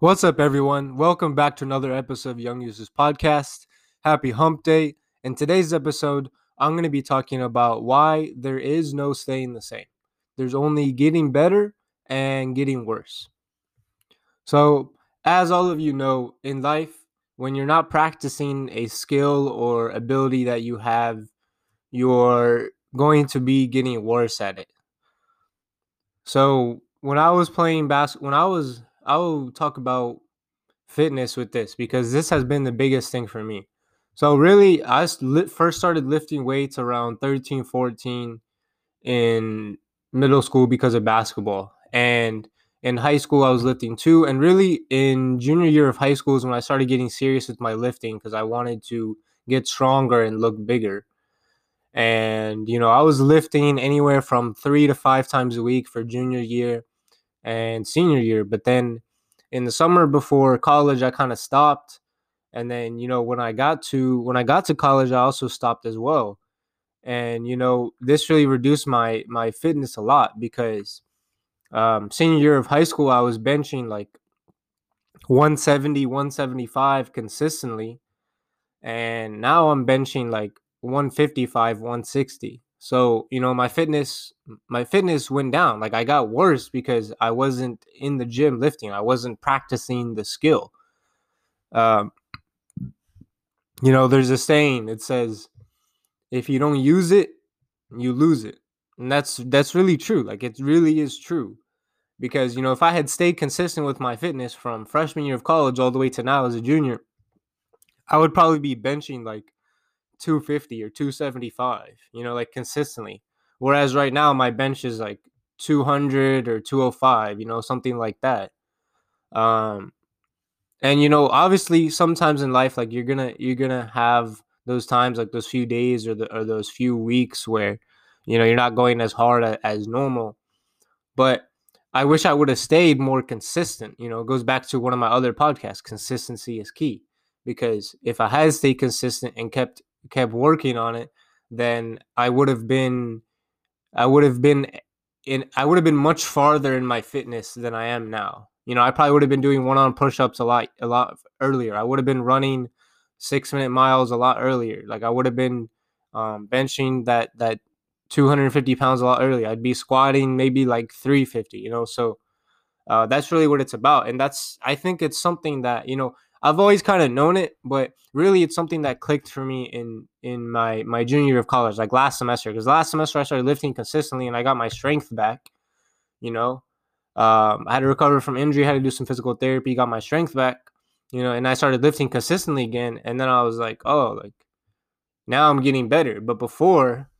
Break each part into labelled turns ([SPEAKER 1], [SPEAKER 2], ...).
[SPEAKER 1] What's up, everyone? Welcome back to another episode of Young Users Podcast. Happy Hump Day. In today's episode, I'm going to be talking about why there is no staying the same. There's only getting better and getting worse. So, as all of you know, in life, when you're not practicing a skill or ability that you have, you're going to be getting worse at it. So, when I was playing basketball, when I was I will talk about fitness with this because this has been the biggest thing for me. So really, I first started lifting weights around 13, 14 in middle school because of basketball. And in high school, I was lifting too. And really, in junior year of high school is when I started getting serious with my lifting because I wanted to get stronger and look bigger. And, you know, I was lifting anywhere from three to five times a week for junior year and senior year. But then in the summer before college, I kind of stopped. And then, you know, when I got to when I got to college, I also stopped as well. And, you know, this really reduced my my fitness a lot because um senior year of high school, I was benching like 170, 175 consistently. And now I'm benching like 155, 160. So, you know, my fitness my fitness went down. Like I got worse because I wasn't in the gym lifting. I wasn't practicing the skill. Um you know, there's a saying it says if you don't use it, you lose it. And that's that's really true. Like it really is true. Because, you know, if I had stayed consistent with my fitness from freshman year of college all the way to now as a junior, I would probably be benching like 250 or 275, you know, like consistently. Whereas right now my bench is like 200 or 205, you know, something like that. Um and you know, obviously sometimes in life like you're going to you're going to have those times like those few days or the or those few weeks where you know, you're not going as hard as normal. But I wish I would have stayed more consistent. You know, it goes back to one of my other podcasts. Consistency is key because if I had stayed consistent and kept kept working on it, then I would have been I would have been in I would have been much farther in my fitness than I am now. You know, I probably would have been doing one-on push-ups a lot a lot earlier. I would have been running 6-minute miles a lot earlier. Like I would have been um, benching that that 250 pounds a lot earlier. I'd be squatting maybe like 350, you know. So uh, that's really what it's about. And that's I think it's something that, you know, I've always kind of known it, but really it's something that clicked for me in in my my junior year of college, like last semester. Because last semester I started lifting consistently and I got my strength back. You know, um, I had to recover from injury, had to do some physical therapy, got my strength back. You know, and I started lifting consistently again, and then I was like, oh, like now I'm getting better. But before,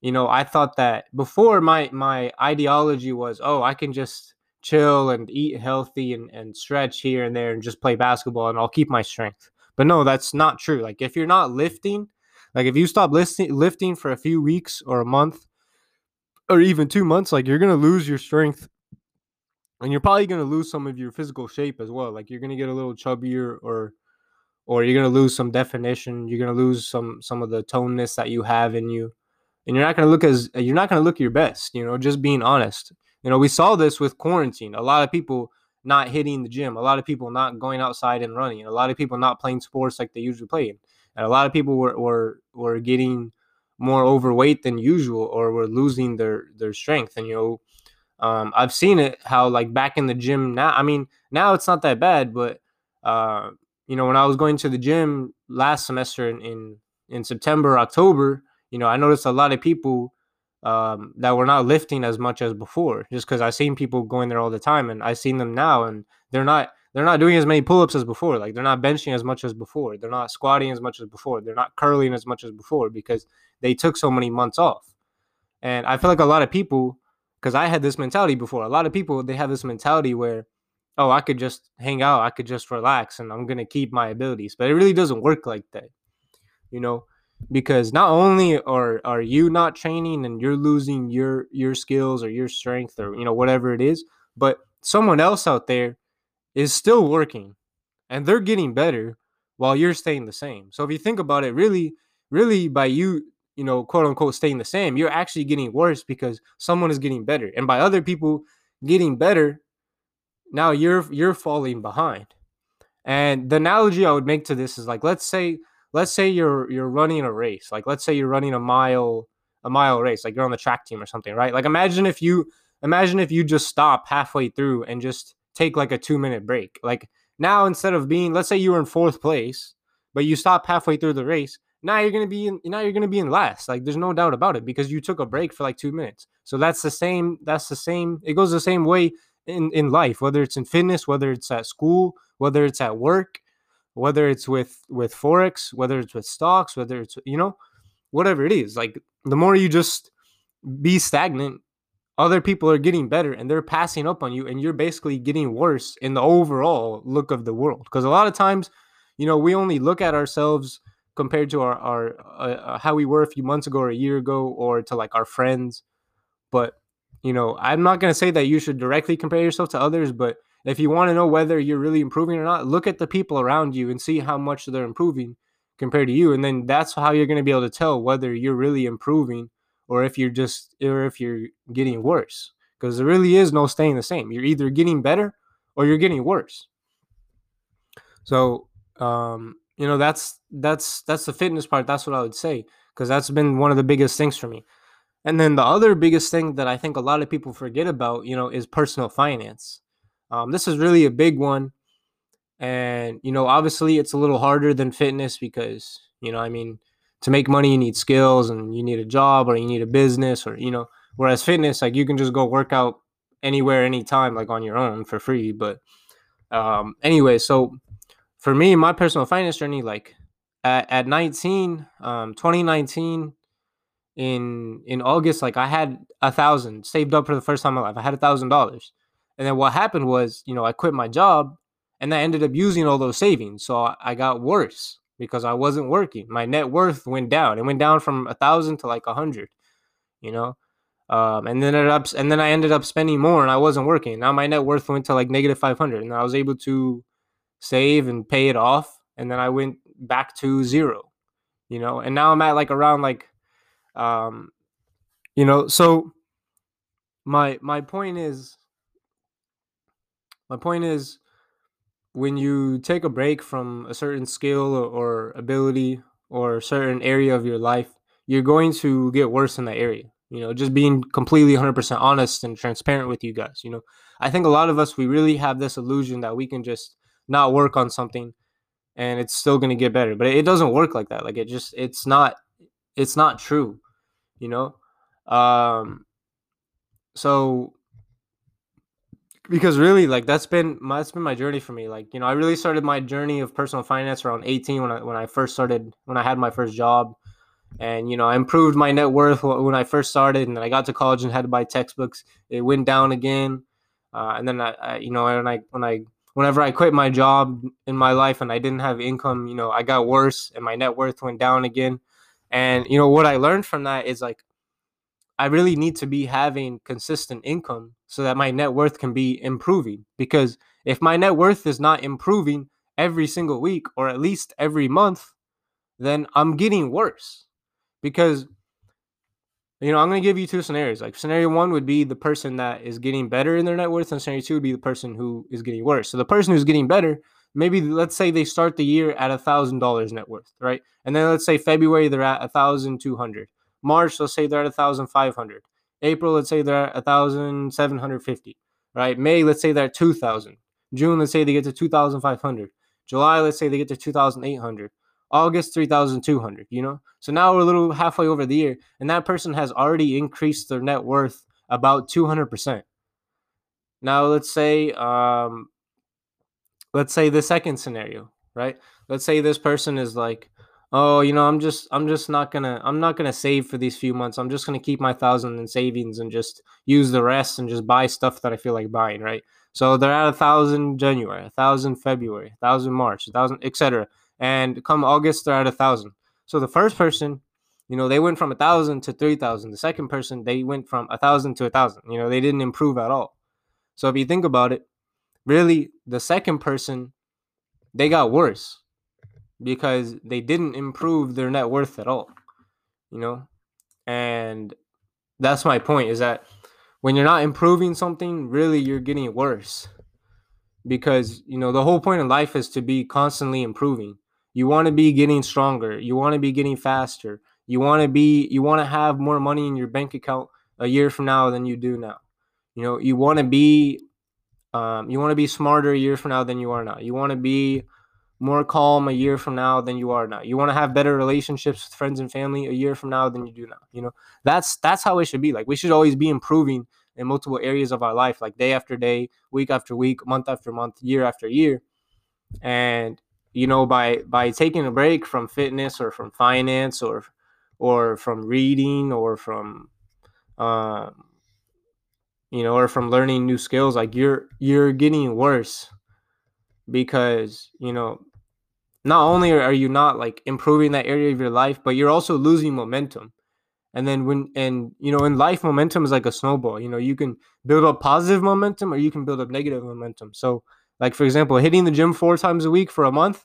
[SPEAKER 1] you know, I thought that before my my ideology was, oh, I can just chill and eat healthy and, and stretch here and there and just play basketball and I'll keep my strength. But no, that's not true. Like if you're not lifting, like if you stop lifting lifting for a few weeks or a month or even two months, like you're gonna lose your strength and you're probably gonna lose some of your physical shape as well. Like you're gonna get a little chubbier or or you're gonna lose some definition, you're gonna lose some some of the toneness that you have in you. And you're not gonna look as you're not gonna look your best, you know, just being honest. You know, we saw this with quarantine. A lot of people not hitting the gym, a lot of people not going outside and running, a lot of people not playing sports like they usually play. And a lot of people were were, were getting more overweight than usual or were losing their their strength. And you know, um, I've seen it how like back in the gym now. I mean, now it's not that bad, but uh, you know, when I was going to the gym last semester in in, in September, October, you know, I noticed a lot of people um, that were not lifting as much as before. Just because I've seen people going there all the time, and I've seen them now, and they're not they're not doing as many pull-ups as before. Like they're not benching as much as before. They're not squatting as much as before. They're not curling as much as before because they took so many months off. And I feel like a lot of people, because I had this mentality before. A lot of people they have this mentality where, oh, I could just hang out, I could just relax, and I'm gonna keep my abilities. But it really doesn't work like that. You know, because not only are are you not training and you're losing your your skills or your strength or you know whatever it is but someone else out there is still working and they're getting better while you're staying the same so if you think about it really really by you you know quote unquote staying the same you're actually getting worse because someone is getting better and by other people getting better now you're you're falling behind. And the analogy I would make to this is like let's say let's say you're you're running a race. Like let's say you're running a mile a mile race. Like you're on the track team or something, right? Like imagine if you imagine if you just stop halfway through and just take like a 2 minute break. Like now instead of being let's say you were in fourth place, but you stop halfway through the race, now you're gonna be in now you're gonna be in last. Like there's no doubt about it because you took a break for like two minutes. So that's the same. That's the same. It goes the same way in in life, whether it's in fitness, whether it's at school, whether it's at work, whether it's with with forex, whether it's with stocks, whether it's you know, whatever it is. Like the more you just be stagnant, other people are getting better and they're passing up on you, and you're basically getting worse in the overall look of the world. Because a lot of times, you know, we only look at ourselves compared to our, our uh, uh, how we were a few months ago or a year ago or to like our friends but you know i'm not going to say that you should directly compare yourself to others but if you want to know whether you're really improving or not look at the people around you and see how much they're improving compared to you and then that's how you're going to be able to tell whether you're really improving or if you're just or if you're getting worse because there really is no staying the same. You're either getting better or you're getting worse. So um you know that's that's that's the fitness part that's what i would say because that's been one of the biggest things for me. And then the other biggest thing that i think a lot of people forget about you know is personal finance um, this is really a big one and you know obviously it's a little harder than fitness because you know i mean to make money you need skills and you need a job or you need a business or you know whereas fitness like you can just go work out anywhere anytime like on your own for free but um anyway so for me, my personal finance journey, like at, at 19, um, 2019, in in August, like I had a thousand saved up for the first time in my life. I had a thousand dollars. And then what happened was, you know, I quit my job and I ended up using all those savings. So I, got worse because I wasn't working. My net worth went down. It went down from a thousand to like a hundred, you know. Um, and then it up, and then I ended up spending more, and I wasn't working. Now my net worth went to like negative five hundred, and I was able to save and pay it off and then i went back to zero you know and now i'm at like around like um you know so my my point is my point is when you take a break from a certain skill or, ability or a certain area of your life you're going to get worse in that area you know just being completely 100% honest and transparent with you guys you know? I think a lot of us we really have this illusion that we can just not work on something and it's still going to get better but it doesn't work like that like it just it's not it's not true you know? Um so because really like that's been my that's been my journey for me. Like you know i really started my journey of personal finance around 18 when i when i first started when i had my first job. And you know i improved my net worth when i first started and then i got to college and had to buy textbooks. It went down again. Uh, and then I, I you know when i when i whenever I quit my job in my life and I didn't have income, you know, I got worse and my net worth went down again. And you know what I learned from that is like I really need to be having consistent income so that my net worth can be improving because if my net worth is not improving every single week or at least every month, then I'm getting worse. Because you know, I'm going to give you two scenarios. Like scenario one would be the person that is getting better in their net worth, and scenario two would be the person who is getting worse. So the person who's getting better, maybe let's say they start the year at a thousand dollars net worth, right? And then let's say February they're at a thousand two hundred. March, let's say they're at a thousand five hundred. April, let's say they're at a thousand seven hundred fifty. Right? May, let's say they're at two thousand. June, let's say they get to two thousand five hundred. July, let's say they get to two thousand eight hundred. August 3200, you know? So now we're a little halfway over the year and that person has already increased their net worth about 200%. Now let's say um let's say the second scenario, right? Let's say this person is like, "Oh, you know, I'm just I'm just not to I'm not to save for these few months. I'm just to keep my 1000 in savings and just use the rest and just buy stuff that I feel like buying, right?" So they're at a thousand January, a thousand February, a thousand March, a thousand, etc and come August they're at a thousand. So the first person, you know, they went from a thousand to three thousand. The second person, they went from a thousand to a thousand. You know, they didn't improve at all. So if you think about it, really, the second person, they got worse because they didn't improve their net worth at all. You know, and that's my point is that when you're not improving something, really, you're getting worse. Because you know the whole point of life is to be constantly improving. You want to be getting stronger. You want to be getting faster. You want to be you want to have more money in your bank account a year from now than you do now. You know you want to be um, you want to be smarter a year from now than you are now. You want to be more calm a year from now than you are now. You want to have better relationships with friends and family a year from now than you do now you know? That's that's how it should be. Like we should always be improving in multiple areas of our life, like day after day, week after week, month after month, year after year. And you know, by by taking a break from fitness or from finance or or from reading or from um you know, or from learning new skills, like you're you're getting worse because, you know, not only are you not like improving that area of your life, but you're also losing momentum. And then when and you know in life momentum is like a snowball you know you can build up positive momentum or you can build up negative momentum. So like for example hitting the gym four times a week for a month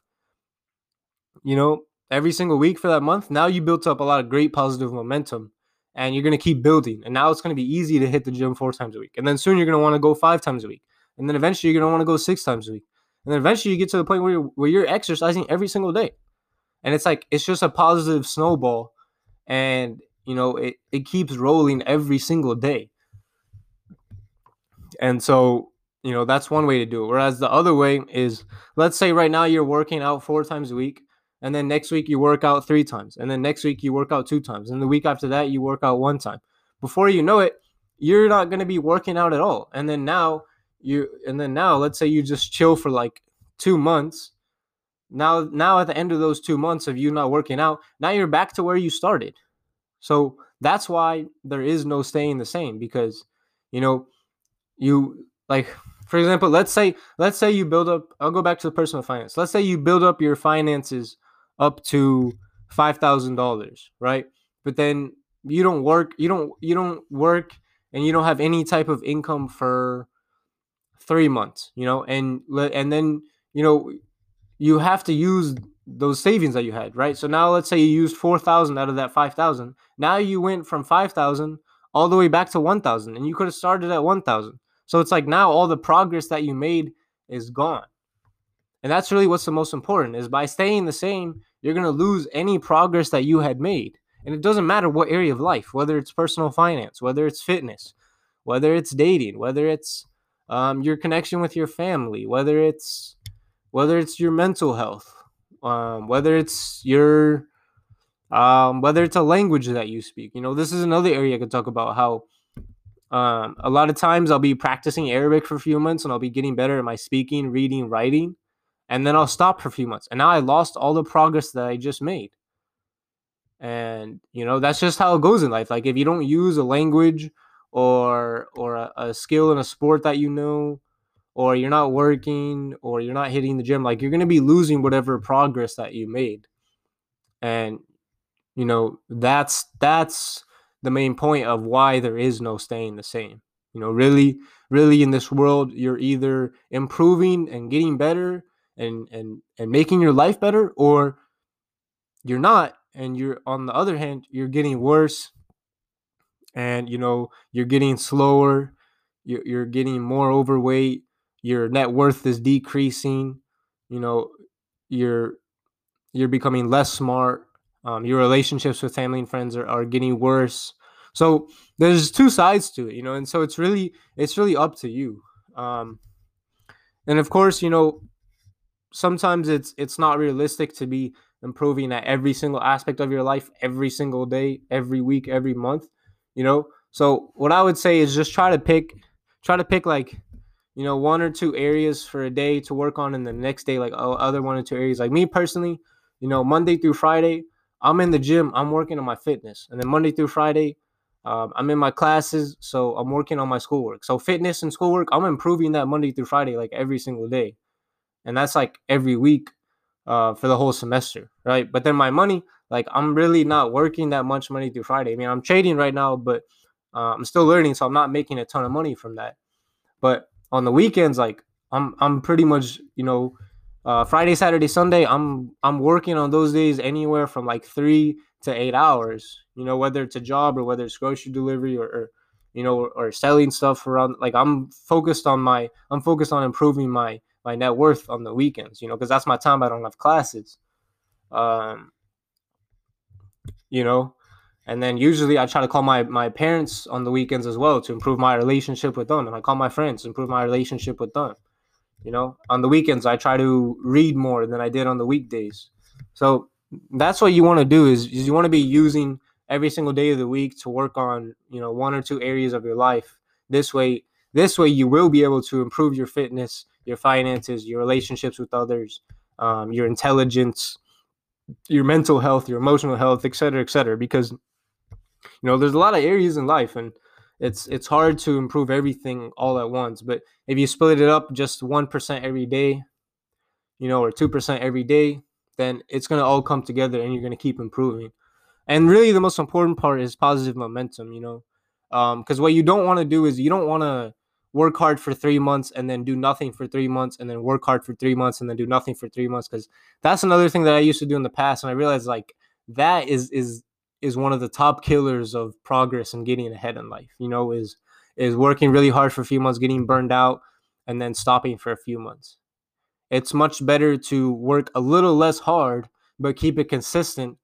[SPEAKER 1] you know every single week for that month now you built up a lot of great positive momentum and you're going to keep building. And now it's going to be easy to hit the gym four times a week. And then soon you're going to want to go five times a week. And then eventually you're going to want to go six times a week and then eventually you get to the point where you're, where you're exercising every single day. And it's like it's just a positive snowball. And you know it, it keeps rolling every single day. And so you know that's one way to do it. Whereas the other way is let's say right now you're working out four times a week and then next week you work out three times and then next week you work out two times and the week after that you work out one time. Before you know it you're not going to be working out at all. And then now you and then now let's say you just chill for like two months now now at the end of those two months of you not working out now you're back to where you started so that's why there is no staying the same because, you know, you like, for example, let's say, let's say you build up, I'll go back to the personal finance. Let's say you build up your finances up to $5,000, right? But then you don't work, you don't, you don't work and you don't have any type of income for three months, you know, and, and then, you know, you have to use those savings that you had, right? So now let's say you used 4,000 out of that 5,000. Now you went from 5,000 all the way back to 1,000 and you could have started at 1,000. So it's like now all the progress that you made is gone. And that's really what's the most important is by staying the same, you're going to lose any progress that you had made. And it doesn't matter what area of life, whether it's personal finance, whether it's fitness, whether it's dating, whether it's um, your connection with your family, whether it's whether it's your mental health, um, whether it's your um, whether it's a language that you speak. You know, this is another area I could talk about how um, a lot of times I'll be practicing Arabic for a few months and I'll be getting better at my speaking, reading, writing, and then I'll stop for a few months. And now I lost all the progress that I just made. And you know, that's just how it goes in life. Like if you don't use a language or or a, a skill in a sport that you know, or you're not working or you're not hitting the gym like you're going to be losing whatever progress that you made. And you know that's that's the main point of why there is no staying the same. You know really really in this world you're either improving and getting better and and and making your life better or you're not. And you're on the other hand you're getting worse and you know you're getting slower you're, you're getting more overweight your net worth is decreasing you know you're you're becoming less smart um, your relationships with family and friends are, are getting worse. So there's two sides to it you know and so it's really it's really up to you um, and of course you know sometimes it's it's not realistic to be improving at every single aspect of your life every single day every week every month you know so what i would say is just try to pick try to pick like you know, one or two areas for a day to work on, and the next day, like other one or two areas. Like me personally, you know, Monday through Friday, I'm in the gym, I'm working on my fitness. And then Monday through Friday, um, I'm in my classes, so I'm working on my schoolwork. So fitness and schoolwork, I'm improving that Monday through Friday, like every single day. And that's like every week uh, for the whole semester, right? But then my money, like I'm really not working that much Monday through Friday. I mean, I'm trading right now, but uh, I'm still learning, so I'm not making a ton of money from that. But on the weekends, like I'm I'm pretty much you know uh, Friday, Saturday, Sunday. I'm I'm working on those days anywhere from like three to eight hours. You know whether it's a job or whether it's grocery delivery or, or you know or, or selling stuff around. Like I'm focused on my I'm focused on improving my my net worth on the weekends, you know, because that's my time I don't have classes. Um, you know, and then usually I try to call my my parents on the weekends as well to improve my relationship with them, and I call my friends to improve my relationship with them. You know, on the weekends I try to read more than I did on the weekdays. So that's what you want to do is, is you want to be using every single day of the week to work on you know one or two areas of your life. This way, this way you will be able to improve your fitness, your finances, your relationships with others, um, your intelligence, your mental health, your emotional health, et cetera, et cetera. Because you know there's a lot of areas in life and it's it's hard to improve everything all at once but if you split it up just 1% every day you know or 2% every day then it's going to all come together and you're going to keep improving and really the most important part is positive momentum you know because um, what you don't want to do is you don't want to work hard for three months and then do nothing for three months and then work hard for three months and then do nothing for three months because that's another thing that i used to do in the past and i realized like that is is is one of the top killers of progress and getting ahead in life. You know, is is working really hard for a few months, getting burned out, and then stopping for a few months. It's much better to work a little less hard, but keep it consistent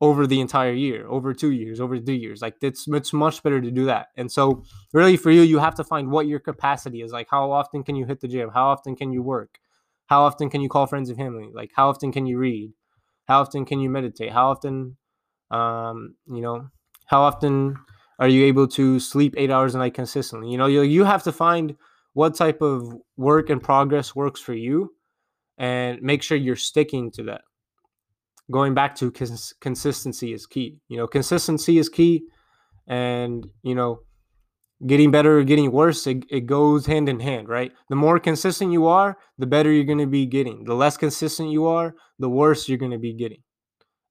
[SPEAKER 1] over the entire year, over two years, over three years. Like it's it's much better to do that. And so really for you, you have to find what your capacity is. Like how often can you hit the gym? How often can you work? How often can you call friends and family? Like how often can you read? How often can you meditate? How often um, you know, how often are you able to sleep eight hours a night consistently? You know, you, you have to find what type of work and progress works for you and make sure you're sticking to that. Going back to cons- consistency is key. You know, consistency is key. And, you know, getting better or getting worse, it, it goes hand in hand, right? The more consistent you are, the better you're going to be getting. The less consistent you are, the worse you're going to be getting.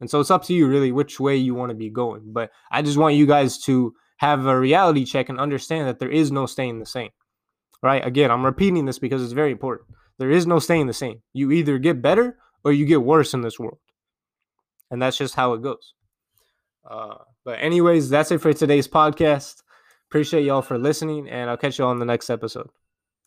[SPEAKER 1] And so it's up to you really which way you want to be going. But I just want you guys to have a reality check and understand that there is no staying the same. Right? Again, I'm repeating this because it's very important. There is no staying the same. You either get better or you get worse in this world. And that's just how it goes. Uh, but, anyways, that's it for today's podcast. Appreciate y'all for listening, and I'll catch you all on the next episode.